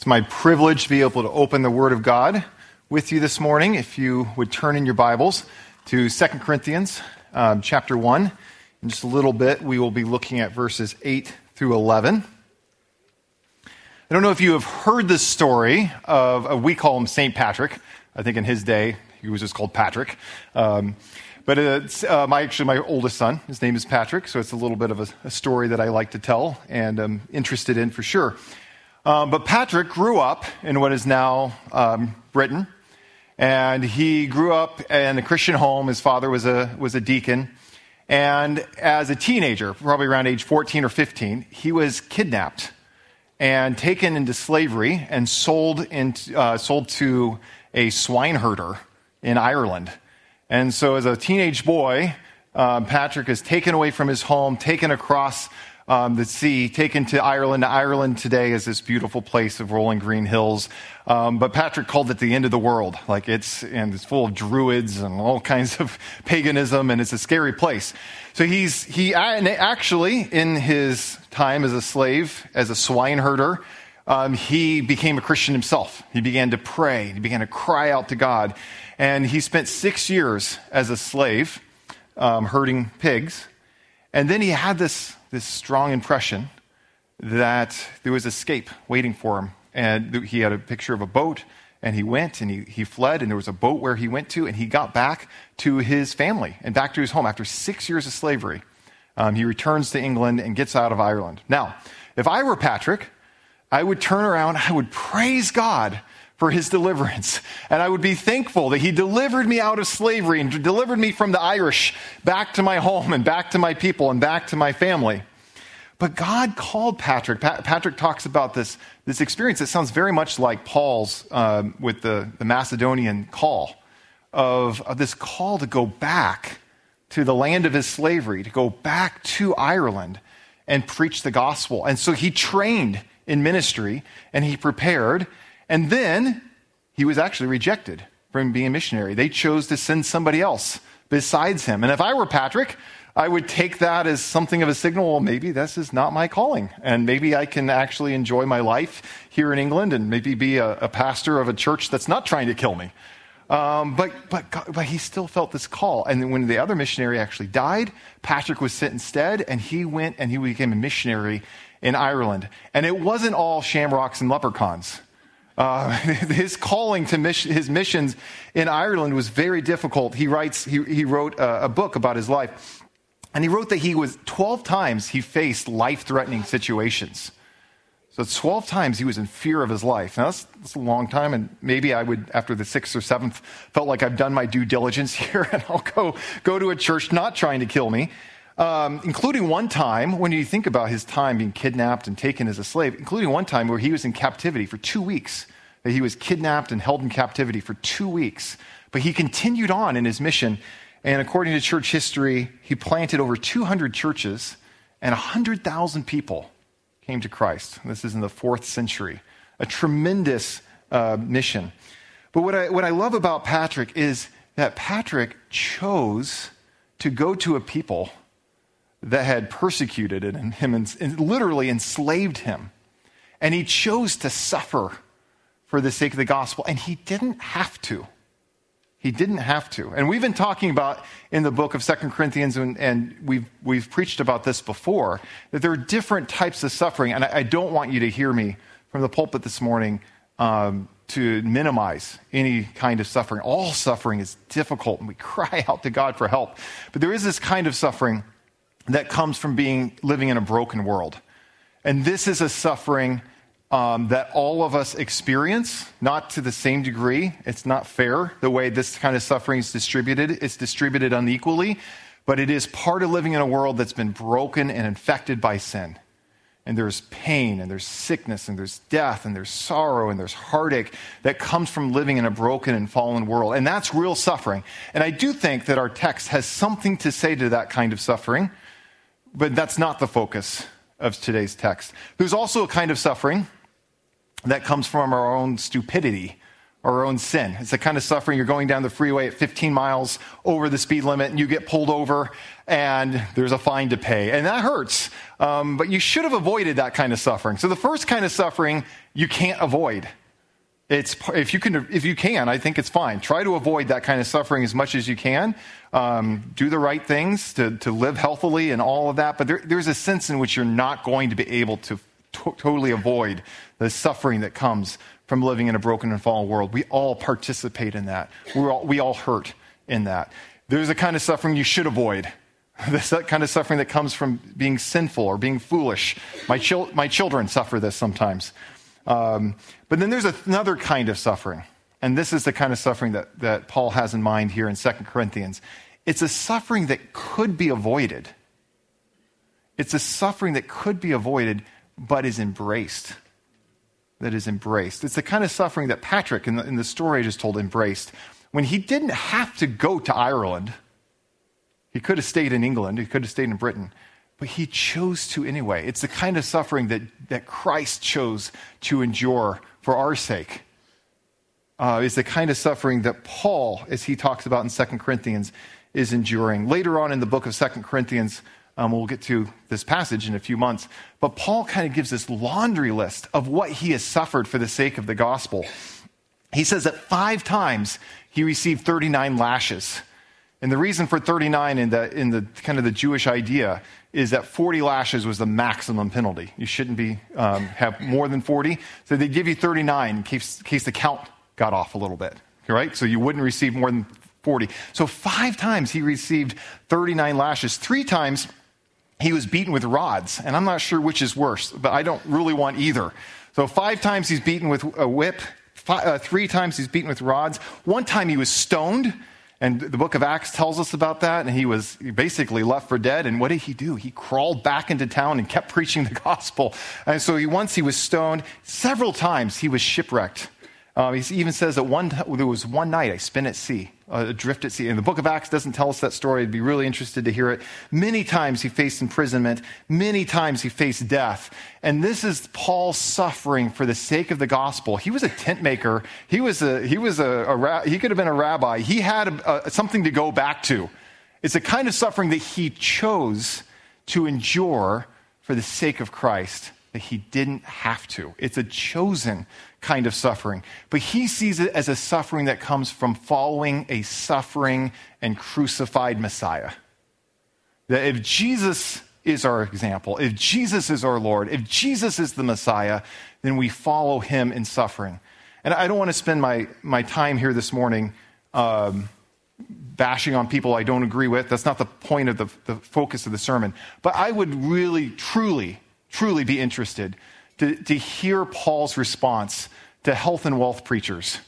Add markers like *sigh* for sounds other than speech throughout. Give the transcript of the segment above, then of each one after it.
It's my privilege to be able to open the Word of God with you this morning. If you would turn in your Bibles to 2 Corinthians um, chapter 1. In just a little bit, we will be looking at verses 8 through 11. I don't know if you have heard the story of, uh, we call him St. Patrick. I think in his day, he was just called Patrick. Um, but it's uh, my, actually my oldest son. His name is Patrick, so it's a little bit of a, a story that I like to tell and I'm interested in for sure. Um, but Patrick grew up in what is now um, Britain, and he grew up in a Christian home. His father was a, was a deacon. And as a teenager, probably around age 14 or 15, he was kidnapped and taken into slavery and sold, into, uh, sold to a swineherder in Ireland. And so, as a teenage boy, um, Patrick is taken away from his home, taken across um, the sea, taken to Ireland. Ireland today is this beautiful place of rolling green hills. Um, but Patrick called it the end of the world. Like it's, and it's full of druids and all *laughs* kinds of paganism, and it's a scary place. So he's, he actually, in his time as a slave, as a swineherder, um, he became a Christian himself. He began to pray. He began to cry out to God. And he spent six years as a slave, um, herding pigs. And then he had this this strong impression that there was escape waiting for him. And he had a picture of a boat, and he went and he, he fled, and there was a boat where he went to, and he got back to his family and back to his home after six years of slavery. Um, he returns to England and gets out of Ireland. Now, if I were Patrick, I would turn around, I would praise God for his deliverance. And I would be thankful that he delivered me out of slavery and delivered me from the Irish back to my home and back to my people and back to my family. But God called Patrick. Patrick talks about this, this experience that sounds very much like Paul's um, with the, the Macedonian call of, of this call to go back to the land of his slavery, to go back to Ireland and preach the gospel. And so he trained in ministry and he prepared and then he was actually rejected from being a missionary. They chose to send somebody else besides him. And if I were Patrick, I would take that as something of a signal. Well, maybe this is not my calling. And maybe I can actually enjoy my life here in England and maybe be a, a pastor of a church that's not trying to kill me. Um, but, but, but he still felt this call. And when the other missionary actually died, Patrick was sent instead, and he went and he became a missionary in Ireland. And it wasn't all shamrocks and leprechauns. Uh, *laughs* his calling to mission, his missions in Ireland was very difficult. He writes, he, he wrote a, a book about his life. And he wrote that he was 12 times he faced life threatening situations. So 12 times he was in fear of his life. Now that's, that's, a long time, and maybe I would, after the sixth or seventh, felt like I've done my due diligence *laughs* here, and I'll go, go to a church not trying to kill me. Um, including one time, when you think about his time being kidnapped and taken as a slave, including one time where he was in captivity for two weeks that he was kidnapped and held in captivity for two weeks. But he continued on in his mission. And according to church history, he planted over 200 churches and 100,000 people came to Christ. This is in the fourth century. A tremendous uh, mission. But what I, what I love about Patrick is that Patrick chose to go to a people that had persecuted him and literally enslaved him. And he chose to suffer for the sake of the gospel. And he didn't have to. He didn't have to. And we've been talking about in the book of Second Corinthians, and, and, we've, we've preached about this before, that there are different types of suffering. And I, I don't want you to hear me from the pulpit this morning um, to minimize any kind of suffering. All suffering is difficult, and we *laughs* cry out to God for help. But there is this kind of suffering that comes from being living in a broken world. And this is a suffering um, that all of us experience, not to the same degree. It's not fair the way this kind of suffering is distributed. It's distributed unequally, but it is part of living in a world that's been broken and infected by sin. And there's pain, and there's sickness, and there's death, and there's sorrow, and there's heartache that comes from living in a broken and fallen world. And that's real suffering. And I do think that our text has something to say to that kind of suffering, but that's not the focus of today's text. There's also a kind of suffering that comes from our own stupidity our own sin. It's the kind of suffering you're going down the freeway at 15 miles over the speed limit and you get pulled over and there's a fine to pay. And that hurts. Um, but you should have avoided that kind of suffering. So the first kind of suffering you can't avoid. It's, if, you can, if you can, I think it's fine. Try to avoid that kind of suffering as much as you can. Um, do the right things to, to live healthily and all of that. But there, there's a sense in which you're not going to be able to to- totally avoid the suffering that comes from living in a broken and fallen world. We all participate in that. we all, we all hurt in that. There's a kind of suffering you should avoid. *laughs* This kind of suffering that comes from being sinful or being foolish. My, chil- my children suffer this sometimes. Um, but then there's another kind of suffering. And this is the kind of suffering that, that Paul has in mind here in 2 Corinthians. It's a suffering that could be avoided. It's a suffering that could be avoided, but is embraced. That is embraced. It's the kind of suffering that Patrick, in the, in the story I just told, embraced. When he didn't have to go to Ireland, he could have stayed in England, he could have stayed in Britain, but he chose to anyway. It's the kind of suffering that, that Christ chose to endure for our sake. Uh, is the kind of suffering that Paul, as he talks about in 2 Corinthians, is enduring. Later on in the book of 2 Corinthians, um, we'll get to this passage in a few months. But Paul kind of gives this laundry list of what he has suffered for the sake of the gospel. He says that five times he received 39 lashes. And the reason for 39 in the, in the kind of the Jewish idea is that 40 lashes was the maximum penalty. You shouldn't be, um, have more than 40. So they give you 39 in case, in case the count got off a little bit. Right? So you wouldn't receive more than 40. So five times he received 39 lashes. Three times he was beaten with rods. And I'm not sure which is worse, but I don't really want either. So five times he's beaten with a whip, five, uh, three times he's beaten with rods. One time he was stoned. And the book of Acts tells us about that. And he was basically left for dead. And what did he do? He crawled back into town and kept *laughs* preaching the gospel. And so he, once he was stoned, several times he was shipwrecked. Uh, he even says that one, there was one night I spent at sea, uh, adrift at sea. And the book of Acts doesn't tell us that story. I'd be really interested to hear it. Many times he faced imprisonment. Many times he faced death. And this is Paul's suffering for the sake of the gospel. He was a tent maker. He was a, he was a, a he could have been a rabbi. He had a, a, something to go back to. It's a kind of suffering that he chose to endure for the sake of Christ that he didn't have to. It's a chosen kind of suffering. But he sees it as a suffering that comes from following a suffering and crucified Messiah. That if Jesus is our example, if Jesus is our Lord, if Jesus is the Messiah, then we follow him in suffering. And I don't want to spend my, my time here this morning um, bashing on people I don't agree with. That's not the point of the, the focus of the sermon. But I would really, truly, truly be interested to, to hear Paul's response to health and wealth preachers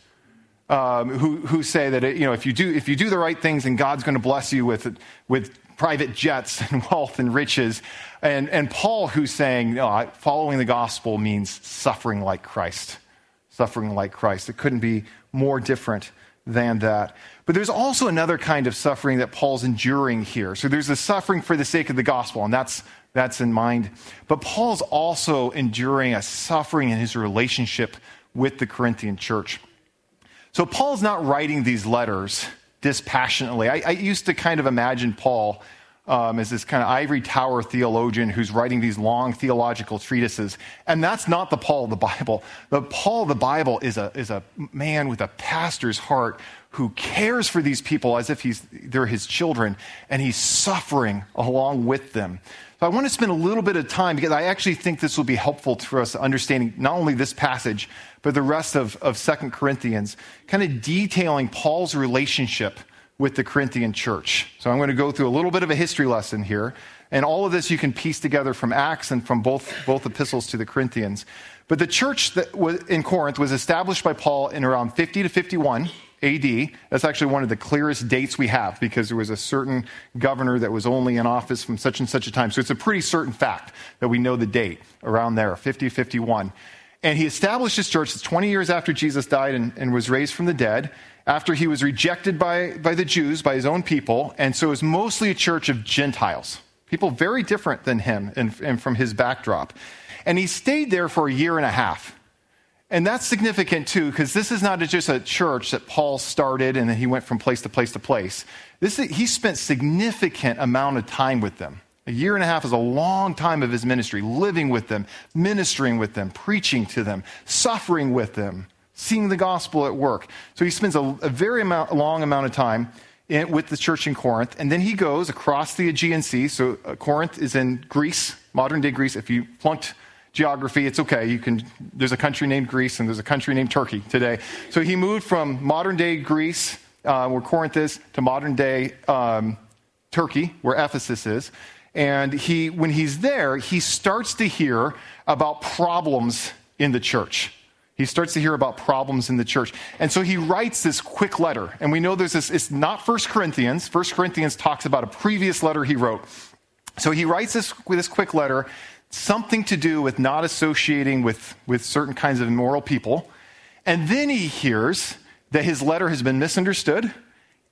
um, who, who say that you know, if, you do, if you do the right things, and God's going to bless you with, with private jets and *laughs* wealth and riches. And, and Paul, who's saying, no, following the gospel means suffering like Christ. Suffering like Christ. It couldn't be more different than that. But there's also another kind of suffering that Paul's enduring here. So there's the suffering for the sake of the gospel, and that's that's in mind. But Paul's also enduring a suffering in his relationship with the Corinthian church. So Paul's not writing these letters dispassionately. I, I used to kind of imagine Paul um, as this kind of ivory tower theologian who's writing these long theological treatises. And that's not the Paul of the Bible. The Paul of the Bible is a, is a man with a pastor's heart who cares for these people as if he's, they're his children, and he's suffering along with them. So I want to spend a little bit of time because I actually think this will be helpful for us understanding not only this passage, but the rest of, of 2 Corinthians, kind of detailing Paul's relationship with the Corinthian church. So I'm going to go through a little bit of a history lesson here. And all of this you can piece together from Acts and from both, both epistles to the Corinthians. But the church that was in Corinth was established by Paul in around 50 to 51 AD. That's actually one of the clearest dates we have because there was a certain governor that was only in office from such and such a time. So it's a pretty certain fact that we know the date around there, 50 51. And he established his church 20 years after Jesus died and, and was raised from the dead, after he was rejected by, by the Jews, by his own people. And so it was mostly a church of Gentiles, people very different than him and, and from his backdrop. And he stayed there for a year and a half. And that's significant too, because this is not just a church that Paul started and then he went from place to place to place. This, he spent significant amount of time with them. A year and a half is a long time of his ministry, living with them, ministering with them, preaching to them, suffering with them, seeing the gospel at work. So he spends a, a very amount, long amount of time in, with the church in Corinth, and then he goes across the Aegean Sea. So uh, Corinth is in Greece, modern day Greece. If you flunked geography, it's okay. You can, there's a country named Greece and there's a country named Turkey today. So he moved from modern day Greece, uh, where Corinth is, to modern day um, Turkey, where Ephesus is. And he, when he's there, he starts to hear about problems in the church. He starts to hear about problems in the church. And so he writes this quick letter. And we know there's this, it's not First Corinthians. First Corinthians talks about a previous letter he wrote. So he writes this, this quick letter something to do with not associating with, with certain kinds of immoral people. And then he hears that his letter has been misunderstood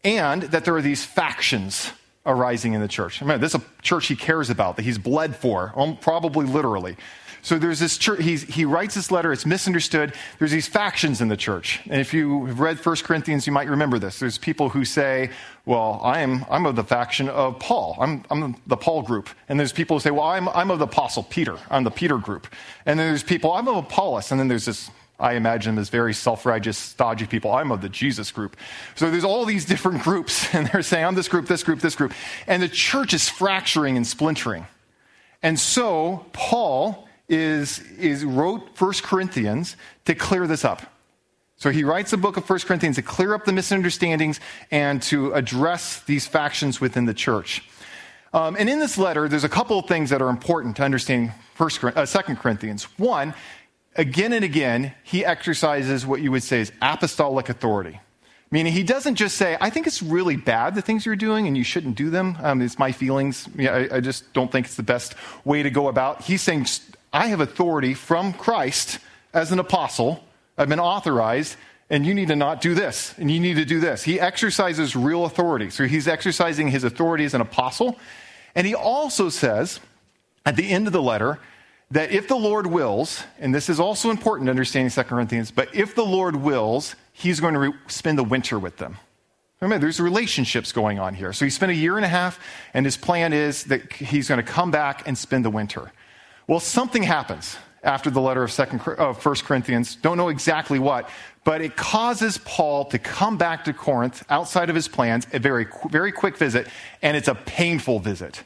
and that there are these factions arising in the church. Mean, this is a church he cares about, that he's bled for, um, probably literally. So there's this church, he writes this letter, it's misunderstood. There's these factions in the church. And if you have read 1 Corinthians, you might remember this. There's people who say, well, I'm, I'm of the faction of Paul. I'm, I'm the Paul group. And there's people who say, well, I'm, I'm of the apostle Peter. I'm the Peter group. And then there's people, I'm of Apollos. And then there's this I imagine them as very self righteous, stodgy people. I'm of the Jesus group. So there's all these different *laughs* groups, and they're saying, I'm this group, this group, this group. And the church is fracturing and splintering. And so Paul is, is wrote 1 Corinthians to clear this up. So he writes the book of 1 Corinthians to clear up the misunderstandings and to address these factions within the church. Um, and in this letter, there's a couple of things that are important to understanding First, uh, 2 Corinthians. One, again and again, he exercises what you would say is apostolic authority. Meaning, he doesn't just say, I think it's really bad the things you're doing and you shouldn't do them. Um, it's my feelings. I, I just don't think it's the best way to go about. He's saying, I have authority from Christ as an apostle. I've been authorized, and you need to not do this, and you need to do this. He exercises real authority. So he's exercising his authority as an apostle. And he also says at the end of the letter that if the Lord wills, and this is also important to understanding 2 Corinthians, but if the Lord wills, he's going to re- spend the winter with them. Remember, there's relationships going on here. So he spent a year and a half, and his plan is that he's going to come back and spend the winter. Well, something happens after the letter of, second, of 1 Corinthians. Don't know exactly what, but it causes Paul to come back to Corinth outside of his plans, a very, very quick visit, and it's a painful visit.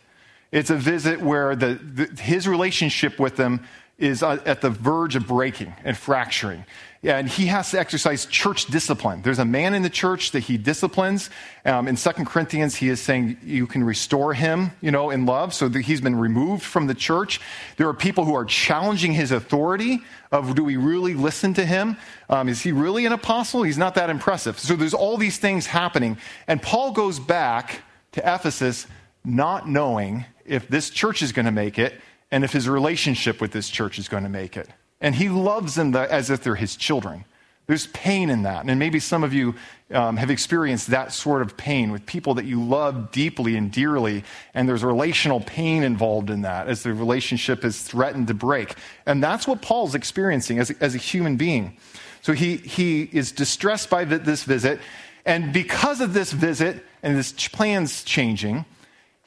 It's a visit where the, the, his relationship with them is uh, at the verge of breaking and fracturing. And he has to exercise church discipline. There's a man in the church that he disciplines. Um, in Second Corinthians, he is saying you can restore him, you know, in love. So he's been removed from the church. There are people who are challenging his authority of do we really listen to him? Um, is he really an apostle? He's not that impressive. So there's all these things happening. And Paul goes back to Ephesus not knowing if this church is going to make it and if his relationship with this church is going to make it. And he loves them as if they're his children. There's pain in that. And maybe some of you um, have experienced that sort of pain with people that you love deeply and dearly, and there's relational pain involved in that as the relationship is threatened to break. And that's what Paul's experiencing as a, as a human being. So he, he is distressed by this visit, and because of this visit and this plans changing,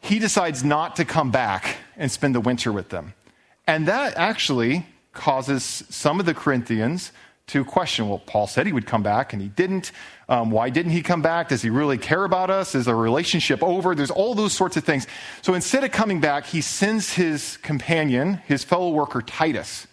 he decides not to come back and spend the winter with them. And that actually causes some of the Corinthians to question well, Paul said he would come back and he didn't. Um, why didn't he come back? Does he really care about us? Is the relationship over? There's all those sorts of things. So instead of coming back, he sends his companion, his fellow worker, Titus.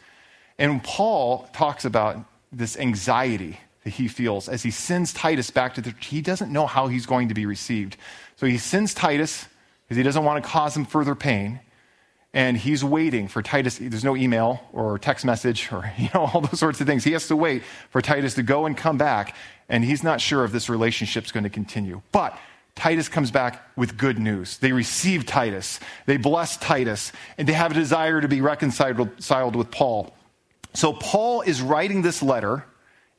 And Paul talks about this anxiety that he feels as he sends Titus back to the he doesn't know how he's going to be received. So he sends Titus because he doesn't want to cause him further pain. And he's waiting for Titus. There's no email or text message or *laughs* you know all those sorts of things. He has to wait for Titus to go and come back, and he's not sure if this relationship's going to continue. But Titus comes back with good news. They receive Titus, they bless Titus, and they have a desire to be reconciled with Paul. So Paul is writing this letter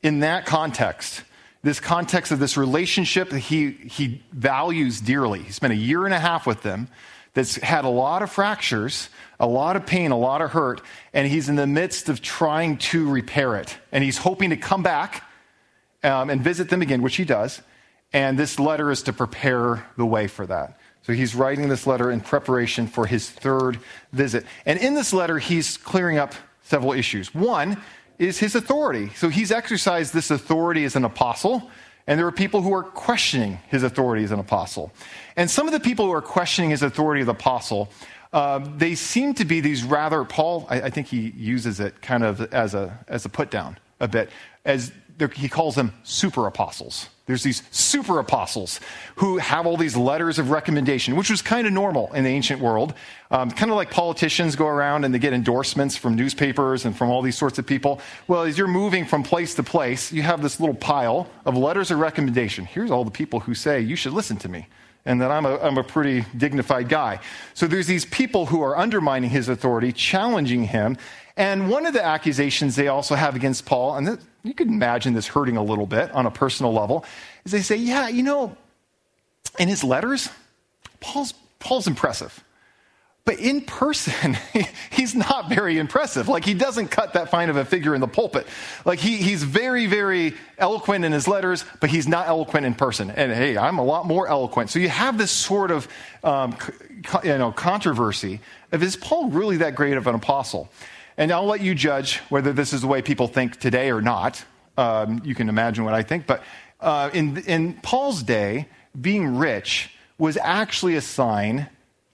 in that context this context of this relationship that he, he values dearly. He spent a year and a half with them that's had a lot of fractures, a lot of pain, a lot of hurt, and he's in the midst of trying to repair it. And he's hoping to come back um, and visit them again, which he does. And this letter is to prepare the way for that. So he's writing this letter in preparation for his third visit. And in this letter, he's clearing up several issues. One is his authority. So he's exercised this authority as an apostle, and there are people who are questioning his authority as an apostle. And some of the people who are questioning his authority as an apostle, uh, they seem to be these rather, Paul, I, I, think he uses it kind of as a, as a put down a bit, as he calls them super apostles. There's these super apostles who have all these letters of recommendation, which was kind of normal in the ancient world. Um, kind of like politicians go around and they get endorsements from newspapers and from all these sorts of people. Well, as you're moving from place to place, you have this little pile of letters of recommendation. Here's all the people who say, you should listen to me and that I'm a, I'm a pretty dignified guy. So there's these people who are undermining his authority, challenging him. And one of the accusations they also have against Paul, and you could imagine this hurting a little bit on a personal level, is they say, yeah, you know, in his letters, Paul's, Paul's impressive. But in person, *laughs* he's not very impressive. Like, he doesn't cut that fine of a figure in the pulpit. Like, he, he's very, very eloquent in his letters, but he's not eloquent in person. And hey, I'm a lot more eloquent. So you have this sort of um, you know, controversy of is Paul really that great of an apostle? And I'll let you judge whether this is the way people think today or not. Um, you can imagine what I think. But uh, in, in Paul's day, being rich was actually a sign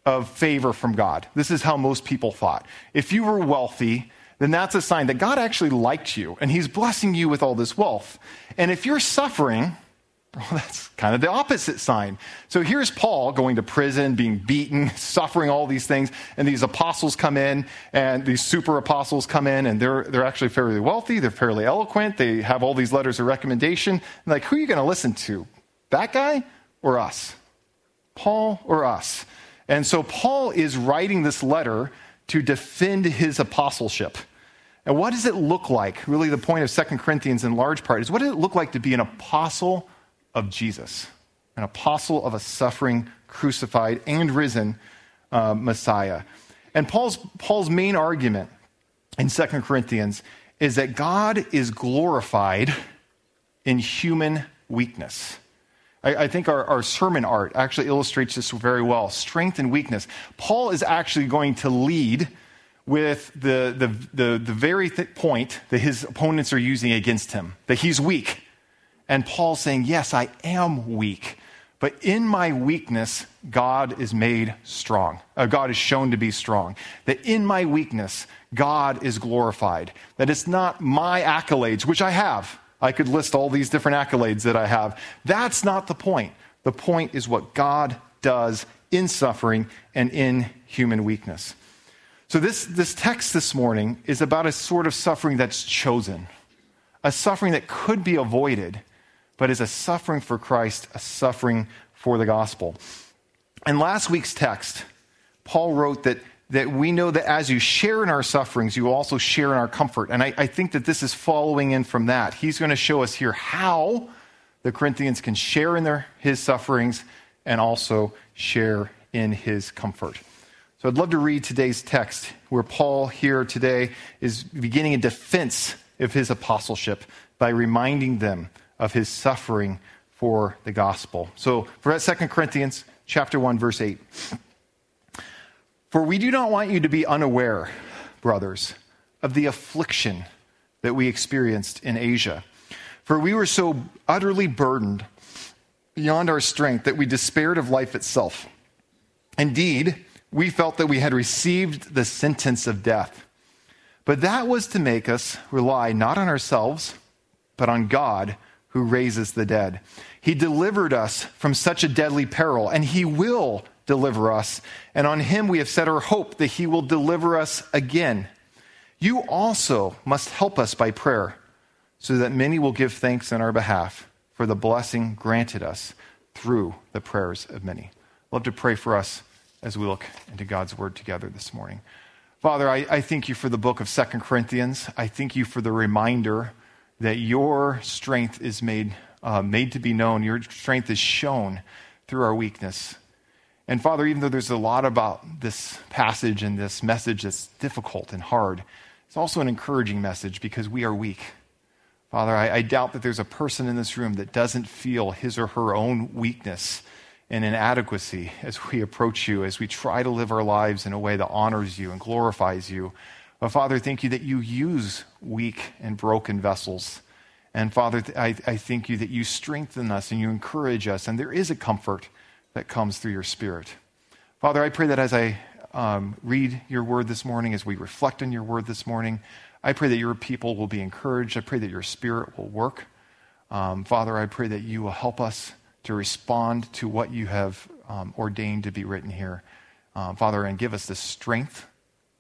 of favor from God. This is how most people thought. If you were wealthy, then that's a sign that God actually liked you and he's blessing you with all this wealth. And if you're suffering, well, *laughs* that's kind of the opposite sign. So here's Paul going to prison, being beaten, *laughs* suffering all these things, and these apostles come in, and these super apostles come in, and they're, they're actually fairly wealthy, they're fairly eloquent, they have all these letters of recommendation. like, who are you going to listen to? That guy or us? Paul or us? And so Paul is writing this letter to defend his apostleship. And what does it look like? Really, the point of Second Corinthians in large part is what does it look like to be an apostle of Jesus, an apostle of a suffering, crucified, and risen uh, Messiah. And Paul's, Paul's main argument in Second Corinthians is that God is glorified in human weakness. I, I think our, our, sermon art actually illustrates this very well strength and weakness. Paul is actually going to lead with the, the, the, the very th- point that his opponents are using against him that he's weak. And Paul saying, Yes, I am weak, but in my weakness, God is made strong. Uh, God is shown to be strong. That in my weakness, God is glorified. That it's not my accolades, which I have. I could list all these different accolades that I have. That's not the point. The point is what God does in suffering and in human weakness. So, this, this text this morning is about a sort of suffering that's chosen, a suffering that could be avoided but is a suffering for Christ, a suffering for the gospel. In last week's text, Paul wrote that, that we know that as you share in our sufferings, you also share in our comfort. And I, I think that this is following in from that. He's going to show us here how the Corinthians can share in their, his sufferings and also share in his comfort. So I'd love to read today's text where Paul here today is beginning a defense of his apostleship by reminding them of his suffering for the gospel. So, for that 2 Corinthians chapter 1 verse 8. For we do not want you to be unaware, brothers, of the affliction that we experienced in Asia. For we were so utterly burdened beyond our strength that we despaired of life itself. Indeed, we felt that we had received the sentence of death. But that was to make us rely not on ourselves, but on God who raises the dead. He delivered us from such a deadly peril, and He will deliver us. And on Him we have set our hope that He will deliver us again. You also must help us by prayer, so that many will give thanks on our behalf for the blessing granted us through the prayers of many. Love to pray for us as we look into God's Word together this morning. Father, I, I thank you for the book of Second Corinthians. I thank you for the reminder that your strength is made, uh, made to be known, your strength is shown through our weakness. And Father, even though there's a lot about this passage and this message that's difficult and hard, it's also an encouraging message because we are weak. Father, I, I, doubt that there's a person in this room that doesn't feel his or her own weakness and inadequacy as we approach you, as we try to live our lives in a way that honors you and glorifies you. But Father, thank you that you use weak and broken vessels. And Father, I, I thank you that you strengthen us and you encourage us, and there is a comfort that comes through your Spirit. Father, I pray that as I um, read your word this morning, as we reflect on your word this morning, I pray that your people will be encouraged. I pray that your Spirit will work. Um, Father, I pray that you will help us to respond to what you have um, ordained to be written here. Um, Father, and give us the strength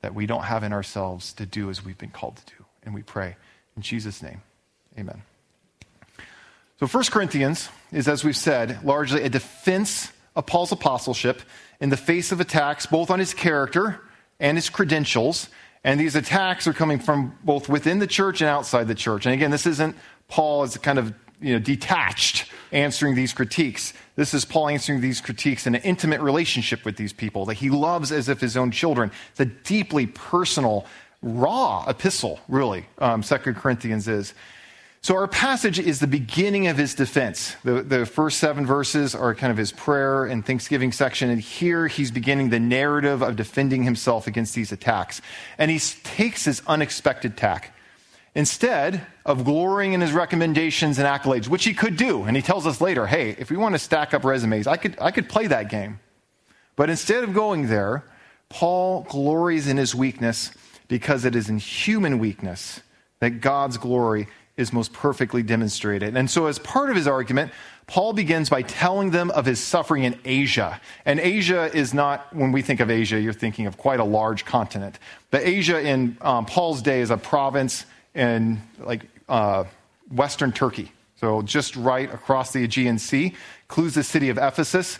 that we don't have in ourselves to do as we've been called to do. And we pray in Jesus' name. Amen. So, 1 Corinthians is, as we've said, largely a defense of Paul's apostleship in the face of attacks both on his character and his credentials. And these attacks are coming from both within the church and outside the church. And again, this isn't Paul as kind of you know, detached answering these critiques. This is Paul answering these critiques in an intimate relationship with these people that he loves as if his own children. It's a deeply personal, raw epistle, really, um, 2 Corinthians is. So, our passage is the beginning of his defense. The, the first seven verses are kind of his prayer and thanksgiving section. And here he's beginning the narrative of defending himself against these attacks. And he takes his unexpected tack. Instead of glorying in his recommendations and accolades, which he could do, and he tells us later, hey, if we want to stack up resumes, I could, I could play that game. But instead of going there, Paul glories in his weakness because it is in human weakness that God's glory is most perfectly demonstrated. And so, as part of his argument, Paul begins by telling them of his suffering in Asia. And Asia is not, when we think of Asia, you're thinking of quite a large continent. But Asia in um, Paul's day is a province in like uh, western Turkey. So, just right across the Aegean Sea, includes the city of Ephesus.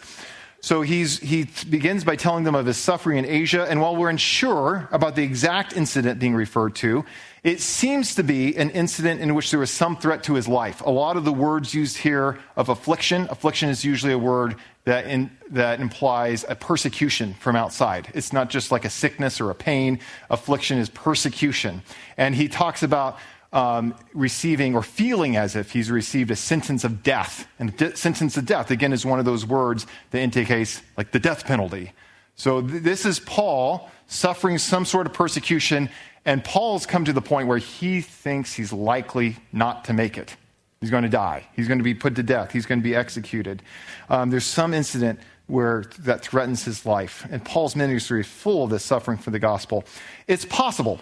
So he's, he begins by telling them of his suffering in Asia. And while we're unsure about the exact incident being referred to, it seems to be an incident in which there was some threat to his life. A lot of the words used here of affliction, affliction is usually a word that, in, that implies a persecution from outside. It's not just like a sickness or a pain. Affliction is persecution. And he talks about um, receiving or feeling as if he's received a sentence of death. And de- sentence of death, again, is one of those words that indicates like the death penalty. So th- this is Paul suffering some sort of persecution and Paul's come to the point where he thinks he's likely not to make it. He's going to die. He's going to be put to death. He's going to be executed. Um, there's some incident where that threatens his life. And Paul's ministry is full of this suffering for the gospel. It's possible,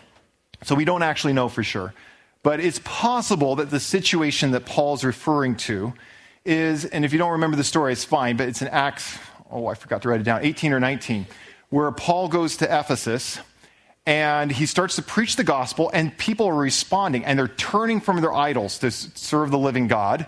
so we don't actually know for sure, but it's possible that the situation that Paul's referring to is, and if you don't remember the story, it's fine, but it's in Acts, oh, I forgot to write it down, 18 or 19, where Paul goes to Ephesus and he starts to preach the gospel, and people are responding, and they're turning from their idols to serve the living God.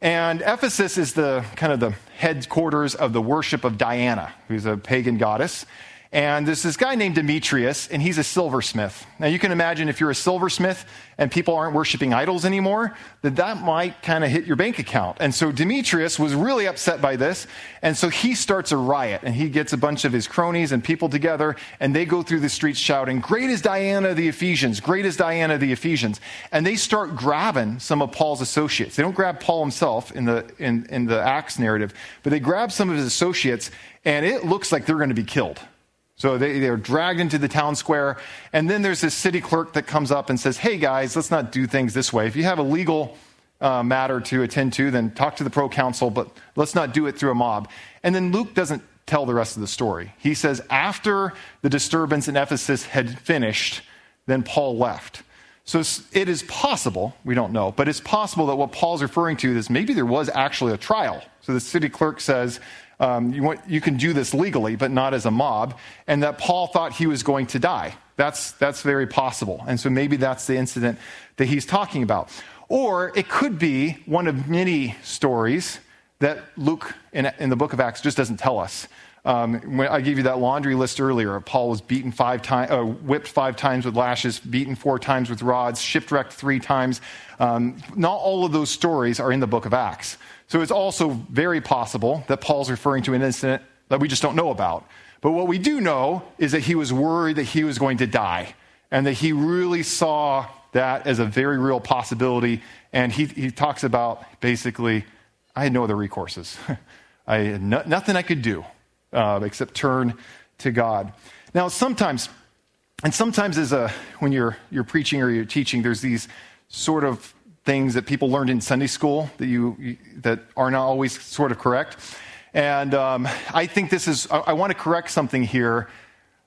And Ephesus is the kind of the headquarters of the worship of Diana, who's a pagan goddess. And there's this guy named Demetrius, and he's a silversmith. Now, you can imagine if you're a silversmith and people aren't worshiping idols anymore, that that might kind of hit your bank account. And so Demetrius was really upset by this. And so he starts a riot, and he gets a bunch of his cronies and people together, and they go through the streets shouting, Great is Diana the Ephesians! Great is Diana the Ephesians! And they start grabbing some of Paul's associates. They don't grab Paul himself in the, in, in the Acts narrative, but they grab some of his associates, and it looks like they're going to be killed. So they, they're dragged into the town square. And then there's this city clerk that comes up and says, Hey guys, let's not do things this way. If you have a legal uh, matter to attend to, then talk to the proconsul, but let's not do it through a mob. And then Luke doesn't tell the rest of the story. He says, After the disturbance in Ephesus had finished, then Paul left. So it is possible, we don't know, but it's possible that what Paul's referring to is maybe there was actually a trial. So the city clerk says, um, you, want, you, can do this legally, but not as a mob, and that Paul thought he was going to die. That's, that's very possible. And so maybe that's the incident that he's talking about. Or it could be one of many stories that Luke in, in the book of Acts just doesn't tell us. Um, I gave you that laundry list earlier, Paul was beaten five times, uh, whipped five times with lashes, beaten four times with rods, shipwrecked three times. Um, not all of those stories are in the book of Acts. So it's also very possible that Paul's referring to an incident that we just don't know about. But what we do know is that he was worried that he was going to die and that he really saw that as a very real possibility. And he, he talks about basically, I had no other recourses. *laughs* I had no, nothing I could do uh, except turn to God. Now, sometimes, and sometimes as a, when you're, you're preaching or you're teaching, there's these sort of things that people learned in Sunday school that, you, you that are not always sort of correct. And um, I think this is, I, I want to correct something here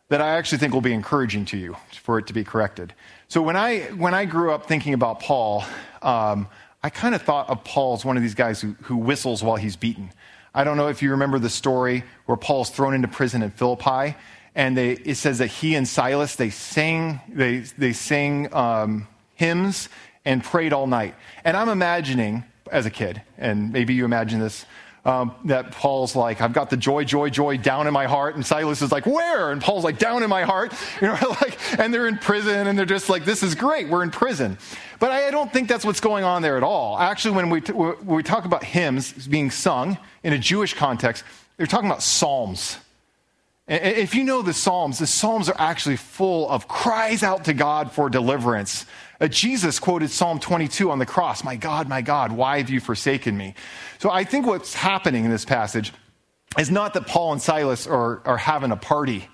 that I actually think will be encouraging to you for it to be corrected. So when I, when I grew up thinking about Paul, um, I kind of thought of Paul as one of these guys who, who whistles while he's beaten. I don't know if you remember the story where Paul's thrown into prison in Philippi, and they, it says that he and Silas they sang they they sang um, hymns and prayed all night. And I'm imagining as a kid, and maybe you imagine this um, that Paul's like, I've got the joy, joy, joy down in my heart. And Silas is like, where? And Paul's like, down in my heart. *laughs* You know, *laughs* like, and they're in prison and they're just like, this is great. We're in prison. But I don't think that's what's going on there at all. Actually, when we, when we talk about hymns being sung in a Jewish context, they're talking about psalms. If you know the Psalms, the Psalms are actually full of cries out to God for deliverance. Jesus quoted Psalm 22 on the cross My God, my God, why have you forsaken me? So I think what's happening in this passage is not that Paul and Silas are, are having a party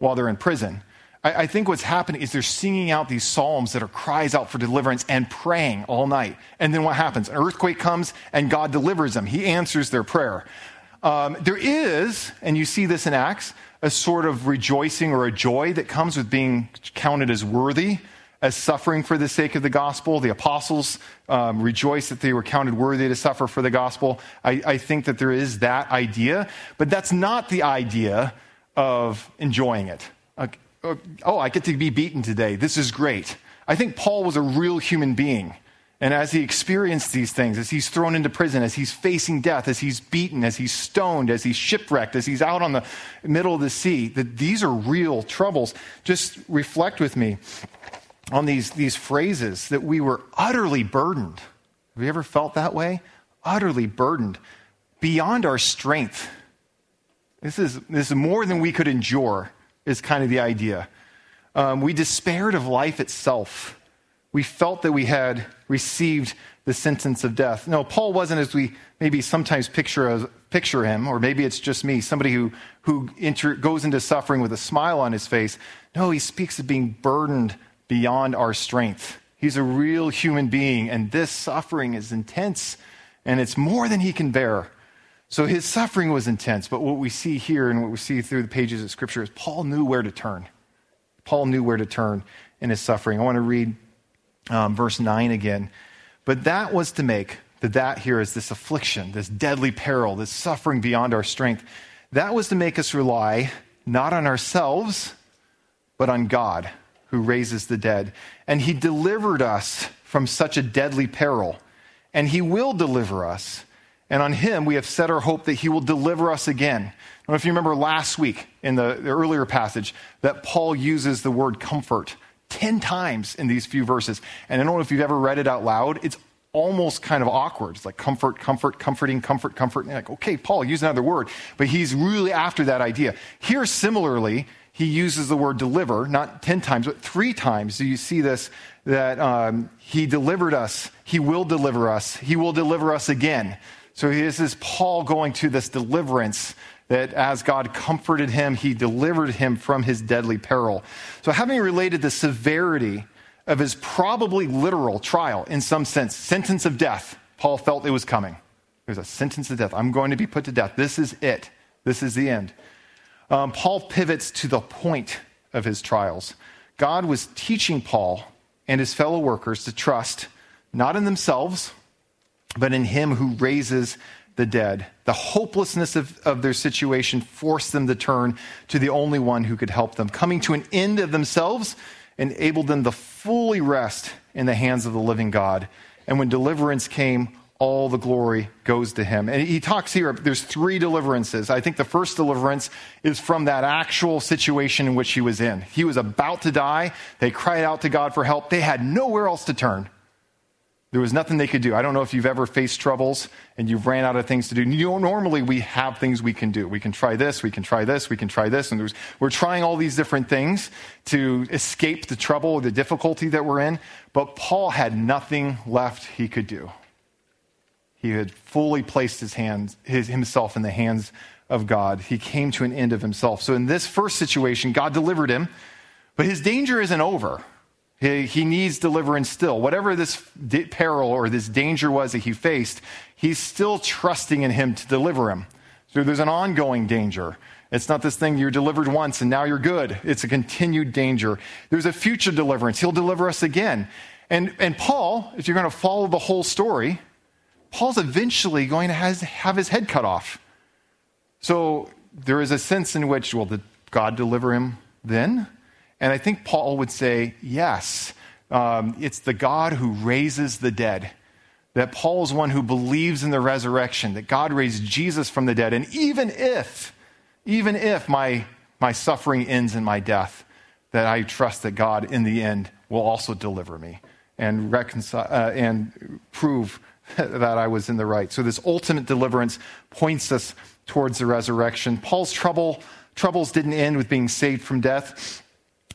while they're in prison. I, I think what's happening is they're singing out these psalms that are cries out for deliverance and praying all night. And then what happens? An earthquake comes and God delivers them. He answers their prayer. Um, there is, and you see this in Acts, a sort of rejoicing or a joy that comes with being counted as worthy as suffering for the sake of the gospel. The apostles um, that they were counted worthy to suffer for the gospel. I, I think that there is that idea, but that's not the idea of enjoying it. Uh, oh, I get to be beaten today. This is great. I think Paul was a real human being. And as he experienced these things, as he's thrown into prison, as he's facing death, as he's beaten, as he's stoned, as he's shipwrecked, as he's out on the middle of the sea, that these are real troubles. Just reflect with me on these, these phrases that we were utterly burdened. Have you ever felt that way? Utterly burdened, beyond our strength. This is, this is more than we could endure, is kind of the idea. Um, we despaired of life itself. We felt that we had received the sentence of death. No, Paul wasn't as we maybe sometimes picture, as, picture him, or maybe it's just me, somebody who, who inter, goes into suffering with a smile on his face. No, he speaks of being burdened beyond our strength. He's a real human being, and this suffering is intense, and it's more than he can bear. So his suffering was intense, but what we see here and what we see through the pages of Scripture is Paul knew where to turn. Paul knew where to turn in his suffering. I want to read um, verse 9 again. But that was to make, the that here is this affliction, this deadly peril, this suffering beyond our strength. That was to make us rely not on ourselves, but on God who raises the dead. And he delivered us from such a deadly peril. And he will deliver us. And on him we have set our hope that he will deliver us again. I don't know if you remember last week in the, the earlier passage that Paul uses the word comfort 10 times in these few verses. And I don't know if you've ever read it out loud. It's almost kind of awkward. It's like comfort, comfort, comforting, comfort, comfort. Like, okay, Paul, use another word. But he's really after that idea. Here, similarly, he uses the word deliver, not 10 times, but three times. Do you see this? That um, he delivered us, he will deliver us, he will deliver us again. So this is Paul going to this deliverance that as God comforted him, he delivered him from his deadly peril. So, having related the severity of his probably literal trial in some sense, sentence of death, Paul felt it was coming. There's a sentence of death. I'm going to be put to death. This is it. This is the end um, Paul pivots to the point of his trials. God was teaching Paul and his fellow workers to trust not in themselves, but in him who raises the dead. The hopelessness of, of their situation forced them to turn to the only one who could help them. Coming to an end of themselves enabled them to fully rest in the hands of the living God. And when deliverance came, all the glory goes to him. And he talks here, there's three deliverances. I think the first deliverance is from that actual situation in which he was in. He was about to die. They cried out to God for help. They had nowhere else to turn. There was nothing they could do. I don't know if you've ever faced troubles and you've ran out of things to do. Normally we have things we can do. We can try this, we can try this, we can try this, and we're trying all these different things to escape the trouble the difficulty that we're in. But Paul had nothing left he could do. He had fully placed his hands, his, himself in the hands of God. He came to an end of himself. So in this first situation, God delivered him, but his danger isn't over. He, he needs deliverance still. Whatever this peril or this danger was that he faced, he's still trusting in him to deliver him. So there's an ongoing danger. It's not this thing you're delivered once and now you're good. It's a continued danger. There's a future deliverance. He'll deliver us again. And, and Paul, if you're going to follow the whole story, Paul's eventually going to has, have his head cut off. So there is a sense in which, well, did God deliver him then? And I think Paul would say, yes. Um, it's the God who raises the dead. That Paul is one who believes in the resurrection, that God raised Jesus from the dead. And even if, even if my, my suffering ends in my death, that I trust that God in the end will also deliver me and reconcile uh, and prove *laughs* that I was in the right. So this ultimate deliverance points us towards the resurrection. Paul's trouble, troubles didn't end with being saved from death.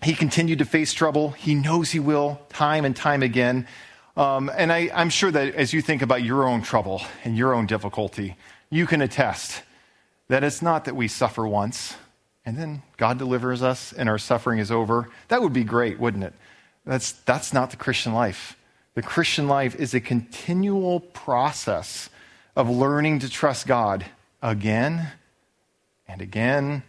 He continued to face trouble. He knows he will time and time again. Um, and I, I'm sure that as you think about your own trouble and your own difficulty, you can attest that it's not that we suffer once and then God delivers us and our suffering is over. That would be great, wouldn't it? That's, that's not the Christian life. The Christian life is a continual process of learning to trust God again and again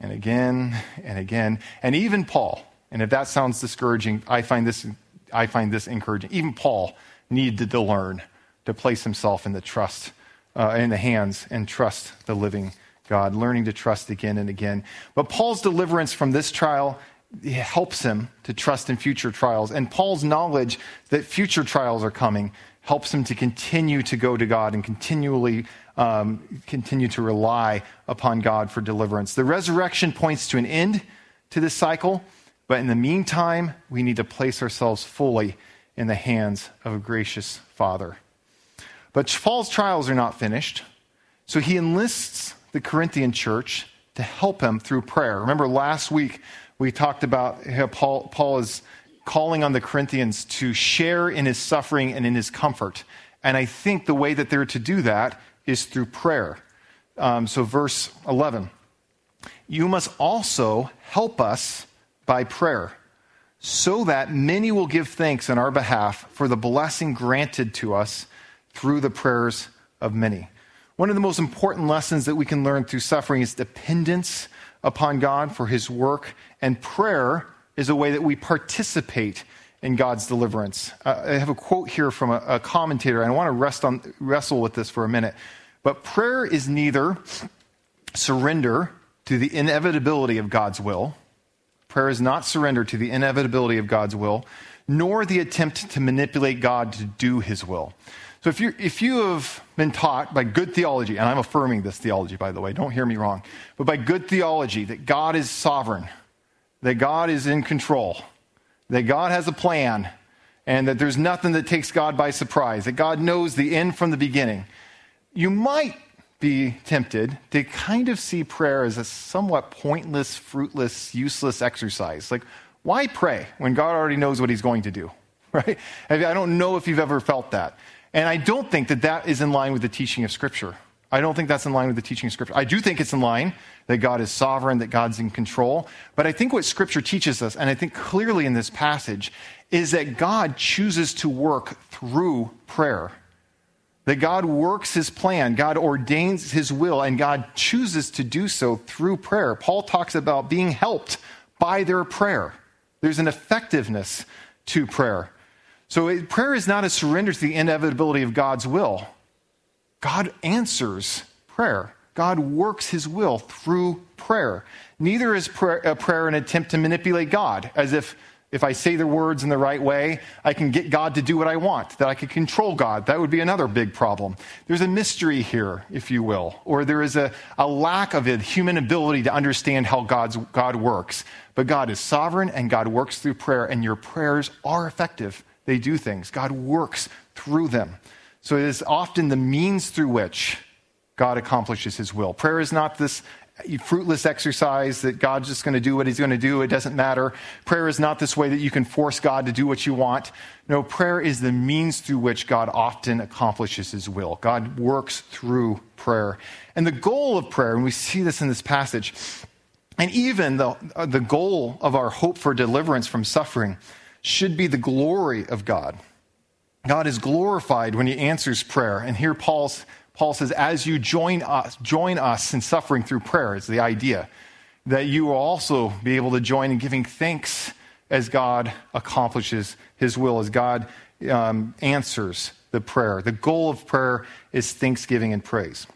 and again and again. And even Paul, and if that sounds discouraging, I find this, I find this encouraging. Even Paul needed to learn to place himself in the trust, uh, in the hands and trust the living God, learning to trust again and again. But Paul's deliverance from this trial helps him to trust in future trials. And Paul's knowledge that future trials are coming helps him to continue to go to God and continually um, continue to rely upon God for deliverance. The resurrection points to an end to this cycle, but in the meantime, we need to place ourselves fully in the hands of a gracious Father. But Paul's trials are not finished, so he enlists the Corinthian church to help him through prayer. Remember last week we talked about how Paul, Paul is calling on the Corinthians to share in his suffering and in his comfort. And I think the way that they're to do that is through prayer. Um, so, verse 11 You must also help us by prayer, so that many will give thanks on our behalf for the blessing granted to us through the prayers of many. One of the most important lessons that we can learn through suffering is dependence upon God for his work, and prayer is a way that we participate in God's deliverance. Uh, I have a quote here from a, a commentator, and I want to rest on, wrestle with this for a minute. But prayer is neither surrender to the inevitability of God's will, prayer is not surrender to the inevitability of God's will, nor the attempt to manipulate God to do his will. So if you if you have been taught by good theology, and I'm affirming this theology, by the way, don't hear me wrong, but by good theology that God is sovereign, that God is in control, that God has a plan, and that there's nothing that takes God by surprise, that God knows the end from the beginning, you might be tempted to kind of see prayer as a somewhat pointless, fruitless, useless exercise. Like, why pray when God already knows what he's going to do? *laughs* Right? I don't know if you've ever felt that. And I don't think that that is in line with the teaching of Scripture. I don't think that's in line with the teaching of Scripture. I do think it's in line that God is sovereign, that God's in control. But I think what Scripture teaches us, and I think clearly in this passage, is that God chooses to work through prayer that God works his plan, God ordains his will, and God chooses to do so through prayer. Paul talks about being helped by their prayer. There's an effectiveness to prayer. So prayer is not a surrender to the inevitability of God's will. God answers prayer. God works his will through prayer. Neither is prayer, prayer an attempt to manipulate God, as if if I say the words in the right way, I can get God to do what I want, that I can control God. That would be another big problem. There's a mystery here, if you will, or there is a, a lack of a human ability to understand how God's, God works. But God is sovereign and God works through prayer, and your prayers are effective. They do things. God works through them. So it is often the means through which God accomplishes his will. Prayer is not this fruitless exercise that God's just going to do what he's going to do. It doesn't matter. Prayer is not this way that you can force God to do what you want. No, prayer is the means through which God often accomplishes his will. God works through prayer. And the goal of prayer, and we see this in this passage, and even the, the goal of our hope for deliverance from suffering should be the glory of God. God is glorified when he answers prayer. And here Paul's Paul says, as you join us, join us in suffering through prayer, is the idea. That you will also be able to join in giving thanks as God accomplishes his will, as God um, answers the prayer. The goal of prayer is thanksgiving and praise.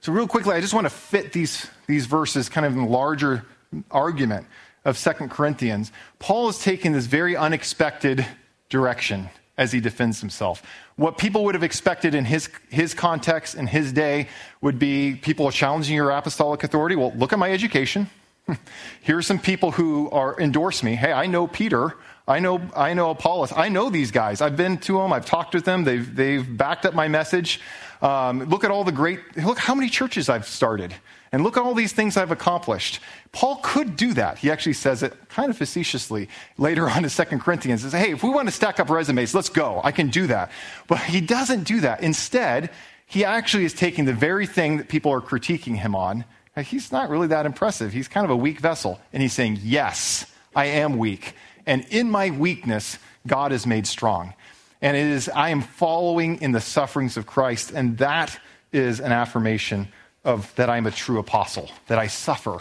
So, real quickly, I just want to fit these, these verses kind of in a larger argument of Second Corinthians. Paul is taking this very unexpected direction as he defends himself. What people would have expected in his, his context, in his day, would be people challenging your apostolic authority. Well, look at my education. *laughs* Here are some people who are endorse me. Hey, I know Peter. I know, I know Apollos. I know these guys. I've been to them. I've talked with them. They've, they've backed up my message. Um, look at all the great, look how many churches I've started. And look at all these things I've accomplished. Paul could do that. He actually says it kind of facetiously later on in 2 Corinthians. He says, hey, if we want to stack up resumes, let's go. I can do that. But he doesn't do that. Instead, he actually is taking the very thing that people are critiquing him on. He's not really that impressive. He's kind of a weak vessel. And he's saying, yes, I am weak. And in my weakness, God is made strong. And it is, I am following in the sufferings of Christ. And that is an affirmation of that I'm a true apostle, that I suffer,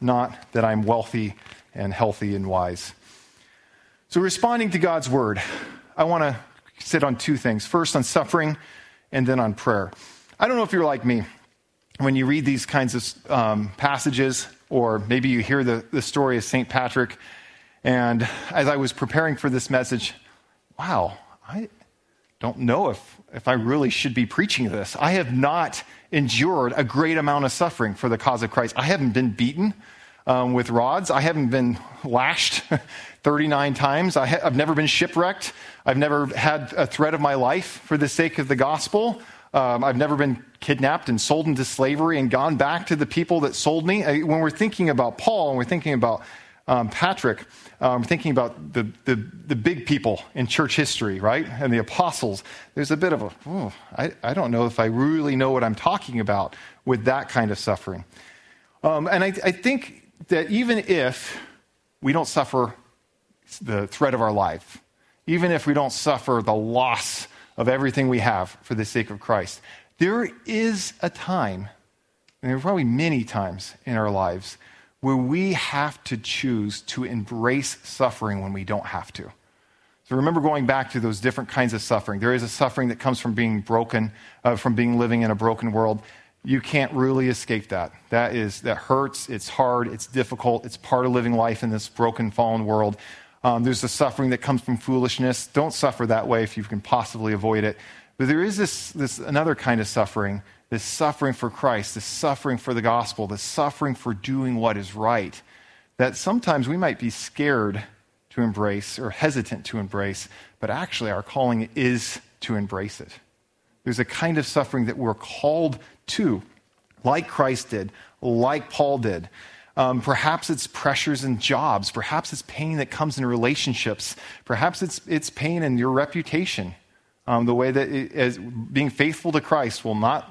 not that I'm wealthy and healthy and wise. So, responding to God's word, I want to sit on two things first, on suffering, and then on prayer. I don't know if you're like me. When you read these kinds of um, passages, or maybe you hear the, the story of St. Patrick, and as I was preparing for this message, wow, I don't know if, if I really should be preaching this. I have not endured a great amount of suffering for the cause of Christ. I haven't been beaten um, with rods. I haven't been lashed *laughs* 39 times. I have never been shipwrecked. I've never had a threat of my life for the sake of the gospel. Um, I've never been kidnapped and sold into slavery and gone back to the people that sold me. I, when we're thinking about Paul and we're thinking about um, Patrick, um, thinking about the, the, the, big people in church history, right? And the apostles, there's a bit of a, oh, I, I don't know if I really know what I'm talking about with that kind of suffering. Um, and I, I think that even if we don't suffer the threat of our life, even if we don't suffer the loss of everything we have for the sake of Christ, there is a time, and there are probably many times in our lives, where we have to choose to embrace suffering when we don't have to. So remember going back to those different kinds of suffering. There is a suffering that comes from being broken, uh, from being living in a broken world. You can't really escape that. That is that hurts. It's hard. It's difficult. It's part of living life in this broken, fallen world. Um, there's the suffering that comes from foolishness. Don't suffer that way if you can possibly avoid it. But there is this, this another kind of suffering this suffering for Christ, this suffering for the gospel, this suffering for doing what is right, that sometimes we might be scared to embrace or hesitant to embrace, but actually our calling is to embrace it. There's a kind of suffering that we're called to, like Christ did, like Paul did. Um, perhaps it's pressures in jobs. Perhaps it's pain that comes in relationships. Perhaps it's, it's pain in your reputation. Um, the way that it, as being faithful to Christ will not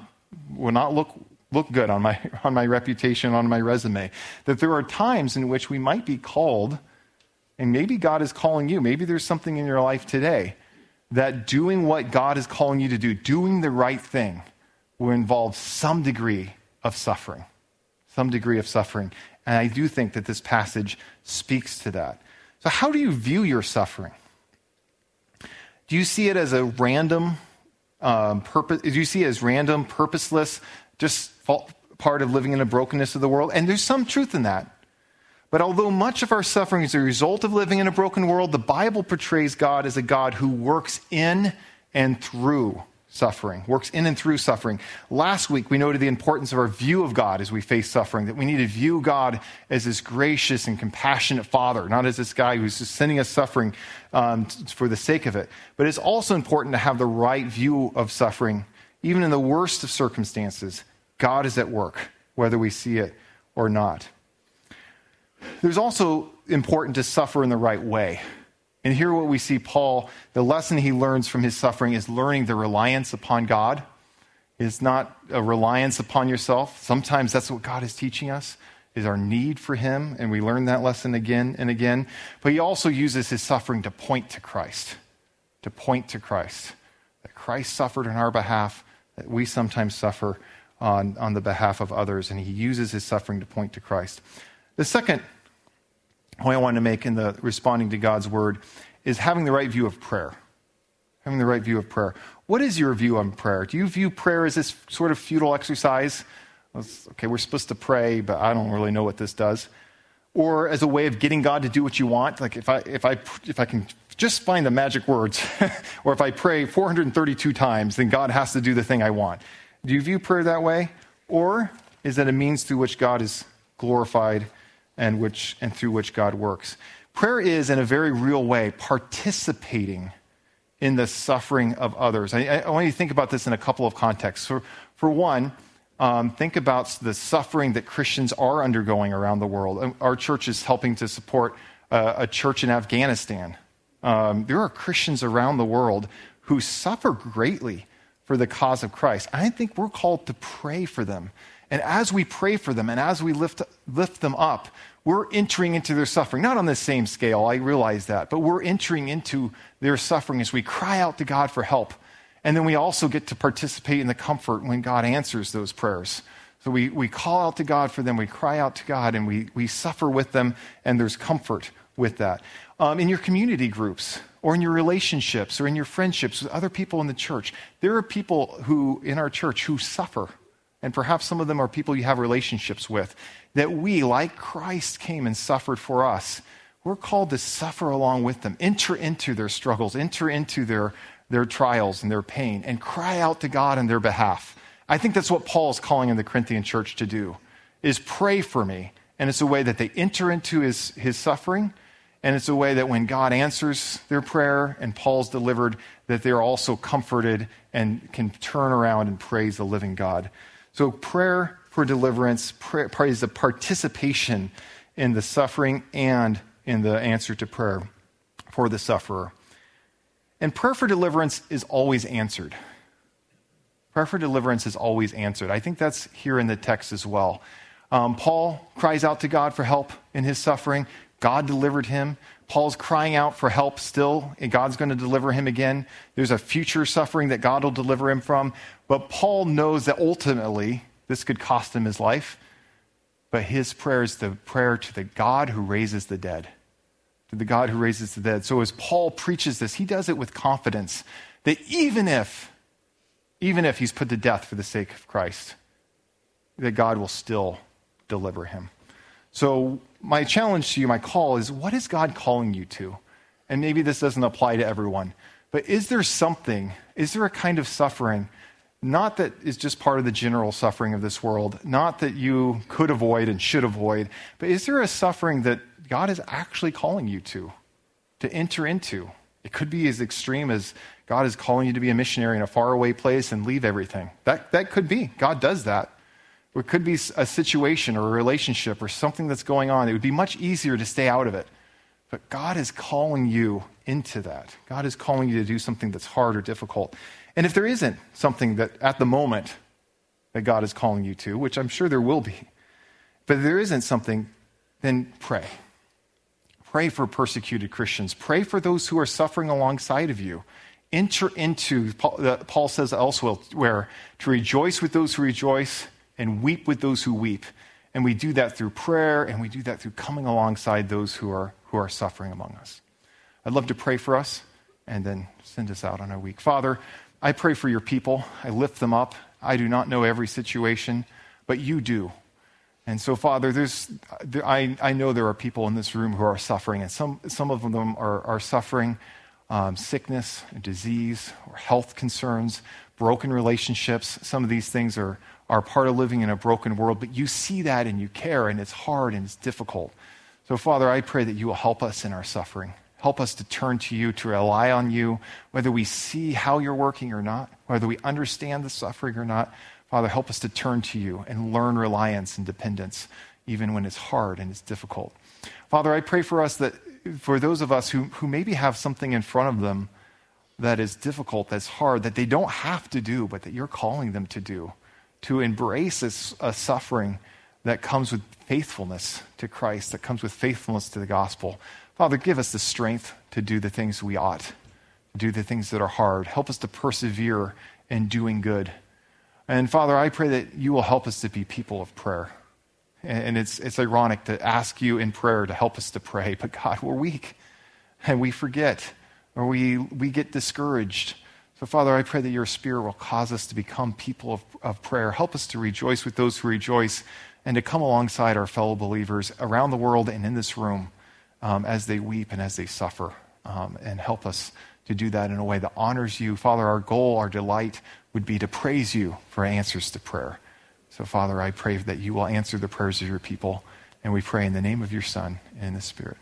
will not look, look good on my, *laughs* on my reputation, on my resume. That there are times in which we might be called, and maybe God is calling you. Maybe there's something in your life today that doing what God is calling you to do, doing the right thing, will involve some degree of suffering. Some degree of suffering. And I do think that this passage speaks to that. So, how do you view your suffering? Do you see it as a random um, purpose, you see as random, purposeless, just part of living in a brokenness of the world? And there's some truth in that. But although much of our suffering is a result of living in a broken world, the Bible portrays God as a God who works in and through suffering, works in and through suffering. Last week, we noted the importance of our view of God as we face suffering, that we need to view God as this gracious and compassionate Father, not as this guy who's just sending us suffering um, for the sake of it. But it's also important to have the right view of suffering. Even in the worst of circumstances, God is at work, whether we see it or not. There's also important to suffer in the right way. And here, what we see Paul, the lesson he learns from his suffering is learning the reliance upon God. It's not a reliance upon yourself. Sometimes that's what God is teaching us, is our need for him. And we learn that lesson again and again. But he also uses his suffering to point to Christ, to point to Christ. That Christ suffered on our behalf, that we sometimes suffer on, on the behalf of others. And he uses his suffering to point to Christ. The second point I want to make in the responding to God's word is having the right view of prayer. Having the right view of prayer. What is your view on prayer? Do you view prayer as this sort of futile exercise? Okay, we're supposed to pray, but I don't really know what this does. Or as a way of getting God to do what you want? Like if I, if I, if I can just find the magic words, *laughs* or if I pray 432 times, then God has to do the thing I want. Do you view prayer that way? Or is it a means through which God is glorified and, which, and through which God works. Prayer is, in a very real way, participating in the suffering of others. I, I want you to think about this in a couple of contexts. For, for one, um, think about the suffering that Christians are undergoing around the world. Our church is helping to support uh, a church in Afghanistan. Um, there are Christians around the world who suffer greatly for the cause of Christ. I think we're called to pray for them and as we pray for them and as we lift, lift them up, we're entering into their suffering. Not on the same scale, I realize that, but we're entering into their suffering as we cry out to God for help. And then we also get to participate in the comfort when God answers those prayers. So we, we call out to God for them, we cry out to God, and we, we suffer with them, and there's comfort with that. Um, in your community groups, or in your relationships, or in your friendships with other people in the church, there are people who, in our church, who suffer and perhaps some of them are people you have relationships with, that we, like Christ came and suffered for us, we're called to suffer along with them, enter into their struggles, enter into their, their trials and their pain, and cry out to God on their behalf. I think that's what Paul is calling in the Corinthian church to do, is pray for me. And it's a way that they enter into his, his suffering, and it's a way that when God answers their prayer and Paul's delivered, that they're also comforted and can turn around and praise the living God. So, prayer for deliverance prayer, is a participation in the suffering and in the answer to prayer for the sufferer. And prayer for deliverance is always answered. Prayer for deliverance is always answered. I think that's here in the text as well. Um, Paul cries out to God for help in his suffering. God delivered him. Paul's crying out for help still, and God's going to deliver him again. There's a future suffering that God will deliver him from. But Paul knows that ultimately this could cost him his life. But his prayer is the prayer to the God who raises the dead. To the God who raises the dead. So as Paul preaches this, he does it with confidence that even if, even if he's put to death for the sake of Christ, that God will still deliver him. So, my challenge to you, my call is what is God calling you to? And maybe this doesn't apply to everyone, but is there something, is there a kind of suffering, not that is just part of the general suffering of this world, not that you could avoid and should avoid, but is there a suffering that God is actually calling you to, to enter into? It could be as extreme as God is calling you to be a missionary in a faraway place and leave everything. That, that could be. God does that. It could be a situation or a relationship or something that's going on. It would be much easier to stay out of it. But God is calling you into that. God is calling you to do something that's hard or difficult. And if there isn't something that at the moment that God is calling you to, which I'm sure there will be, but if there isn't something, then pray. Pray for persecuted Christians. Pray for those who are suffering alongside of you. Enter into, Paul uh, says elsewhere, to rejoice with those who rejoice and weep with those who weep. And we do that through prayer, and we do that through coming alongside those who are, who are suffering among us. I'd love to pray for us and then send us out on our week. Father, I pray for your people. I lift them up. I do not know every situation, but you do. And so, Father, there's, there, I, I know there are people in this room who are suffering, and some, some of them are, are suffering um, sickness, disease, or health concerns, broken relationships. Some of these things are, are part of living in a broken world, but you see that and you care, and it's hard and it's difficult. So, Father, I pray that you will help us in our suffering. Help us to turn to you, to rely on you, whether we see how you're working or not, whether we understand the suffering or not. Father, help us to turn to you and learn reliance and dependence, even when it's hard and it's difficult. Father, I pray for us that for those of us who, who maybe have something in front of them that is difficult, that's hard, that they don't have to do, but that you're calling them to do, to embrace a suffering that comes with faithfulness to Christ, that comes with faithfulness to the gospel. Father, give us the strength to do the things we ought, do the things that are hard. Help us to persevere in doing good. And Father, I pray that you will help us to be people of prayer. And it's, it's ironic to ask you in prayer to help us to pray, but God, we're weak and we forget or we, we get discouraged. So, Father, I pray that your Spirit will cause us to become people of, of prayer. Help us to rejoice with those who rejoice and to come alongside our fellow believers around the world and in this room um, as they weep and as they suffer. Um, and help us to do that in a way that honors you. Father, our goal, our delight would be to praise you for answers to prayer. So, Father, I pray that you will answer the prayers of your people. And we pray in the name of your Son and the Spirit.